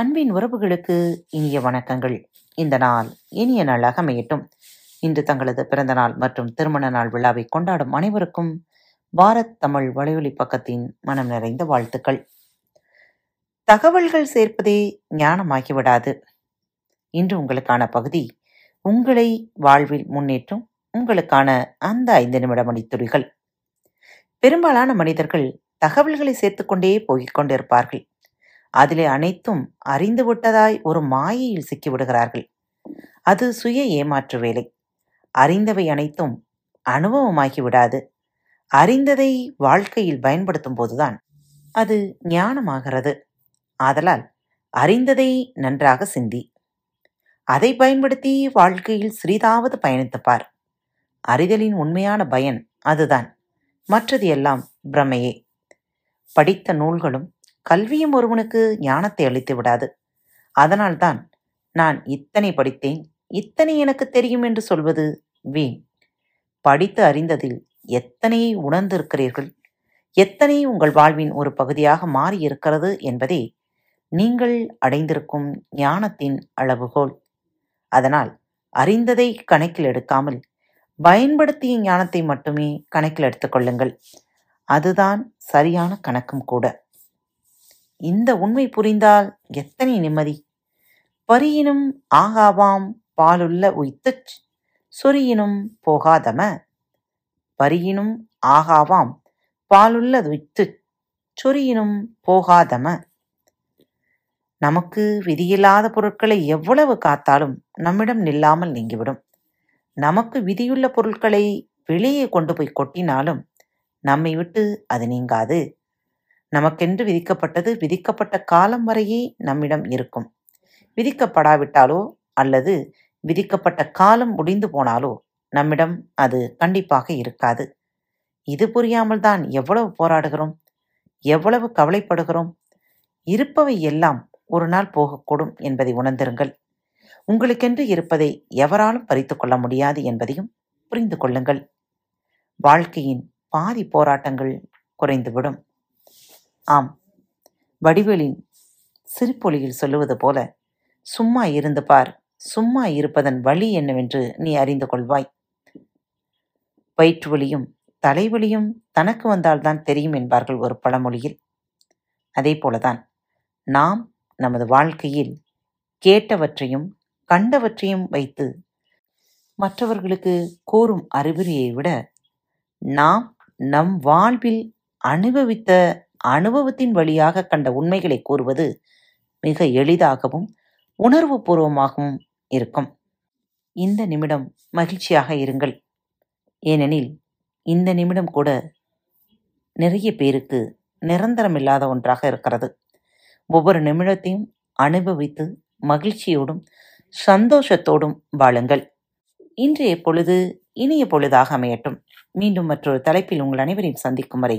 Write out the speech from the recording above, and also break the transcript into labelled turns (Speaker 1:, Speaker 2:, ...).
Speaker 1: அன்பின் உறவுகளுக்கு இனிய வணக்கங்கள். இந்த நாள் இனிய நாளாக அமையட்டும். இன்று தங்களது பிறந்த நாள் மற்றும் திருமண நாள் விழாவை கொண்டாடும் அனைவருக்கும் பாரத் தமிழ் வலையொலி பக்கத்தின் மனம் நிறைந்த வாழ்த்துக்கள். தகவல்கள் சேர்ப்பதே ஞானமாகிவிடாது. இன்று உங்களுக்கான பகுதி உங்களை வாழ்வில் முன்னேற்றும் உங்களுக்கான அந்த ஐந்து நிமிட மணித்துளிகள். பெரும்பாலான மனிதர்கள் தகவல்களை சேர்த்துக்கொண்டே போய்க் கொண்டிருப்பார்கள். அதிலே அனைத்தும் அறிந்து விட்டதாய் ஒரு மாயையில் சிக்கிவிடுகிறார்கள். அது சுய ஏமாற்று வேலை. அறிந்தவை அனைத்தும் அனுபவமாகி விடாது. அறிந்ததை வாழ்க்கையில் பயன்படுத்தும் போதுதான் அது ஞானமாகிறது. ஆதலால் அறிந்ததை நன்றாக சிந்தி. அதை பயன்படுத்தி வாழ்க்கையில் சிறிதாவது பயணித்துப்பார். அறிதலின் உண்மையான பயன் அதுதான். மற்றது எல்லாம் பிரமையே. படித்த நூல்களும் கல்வியும் ஒருவனுக்கு ஞானத்தை அளித்து விடாது. அதனால்தான் நான் இத்தனை படித்தேன் இத்தனை எனக்கு தெரியும் என்று சொல்வது வீண். படித்து அறிந்ததில் எத்தனையை உணர்ந்திருக்கிறீர்கள்? எத்தனை உங்கள் வாழ்வின் ஒரு பகுதியாக மாறியிருக்கிறது என்பதே நீங்கள் அடைந்திருக்கும் ஞானத்தின் அளவுகோல். அதனால் அறிந்ததை கணக்கில் எடுக்காமல் பயன்படுத்திய ஞானத்தை மட்டுமே கணக்கில் எடுத்துக்கொள்ளுங்கள் அதுதான் சரியான கணக்கும் கூட. இந்த உண்மை புரிந்தால் எத்தனை நிம்மதி? பரியினும் ஆகாவாம் பாலுள்ள உய்த்துச் சொரியினும் போகாதம? பரியினும் ஆகாவாம் பாலுள்ள உய்த்துச் சொரியினும் போகாதம? நமக்கு விதியில்லாத பொருட்களை எவ்வளவு காத்தாலும் நம்மிடம் நில்லாமல் நீங்கிவிடும். நமக்கு விதியுள்ள பொருட்களை வெளியே கொண்டு போய் கொட்டினாலும் நம்மை விட்டு அது நீங்காது. நமக்கென்று விதிக்கப்பட்டது விதிக்கப்பட்ட காலம் வரையே நம்மிடம் இருக்கும். விதிக்கப்படாவிட்டாலோ அல்லது விதிக்கப்பட்ட காலம் முடிந்து போனாலோ நம்மிடம் அது கண்டிப்பாக இருக்காது. இது புரியாமல் தான் எவ்வளவு போராடுகிறோம் எவ்வளவு கவலைப்படுகிறோம். இருப்பவை எல்லாம் ஒரு நாள் போகக்கூடும் என்பதை உணர்ந்திருங்கள். உங்களுக்கென்று இருப்பதை எவராலும் பறித்து கொள்ள முடியாது என்பதையும் புரிந்து கொள்ளுங்கள். வாழ்க்கையின் பாதி போராட்டங்கள் குறைந்துவிடும். ஆம். வடிவேலின் சிரிப்பொலியில் சொல்லுவது போல சும்மா இருந்து பார். சும்மா இருப்பதன் வழி என்னவென்று நீ அறிந்து கொள்வாய். வயிற்று வலியும் தலைவலியும் தனக்கு வந்தால்தான் தெரியும் என்பார்கள் ஒரு பழமொழியில். அதே போலதான் நாம் நமது வாழ்க்கையில் கேட்டவற்றையும் கண்டவற்றையும் வைத்து மற்றவர்களுக்கு கூறும் அறிகுறியை விட நாம் நம் வாழ்வில் அனுபவித்த அனுபவத்தின் வழியாக கண்ட உண்மைகளை கூறுவது மிக எளிதாகவும் உணர்வு பூர்வமாகவும் இருக்கும். இந்த நிமிடம் மகிழ்ச்சியாக இருங்கள். ஏனெனில் இந்த நிமிடம் கூட நிறைய பேருக்கு நிரந்தரமில்லாத ஒன்றாக இருக்கிறது. ஒவ்வொரு நிமிடத்தையும் அனுபவித்து மகிழ்ச்சியோடும் சந்தோஷத்தோடும் வாழுங்கள். இன்றைய பொழுது இனிய பொழுதாக அமையட்டும். மீண்டும் மற்றொரு தலைப்பில் உங்கள் அனைவரையும் சந்திக்கும் வரை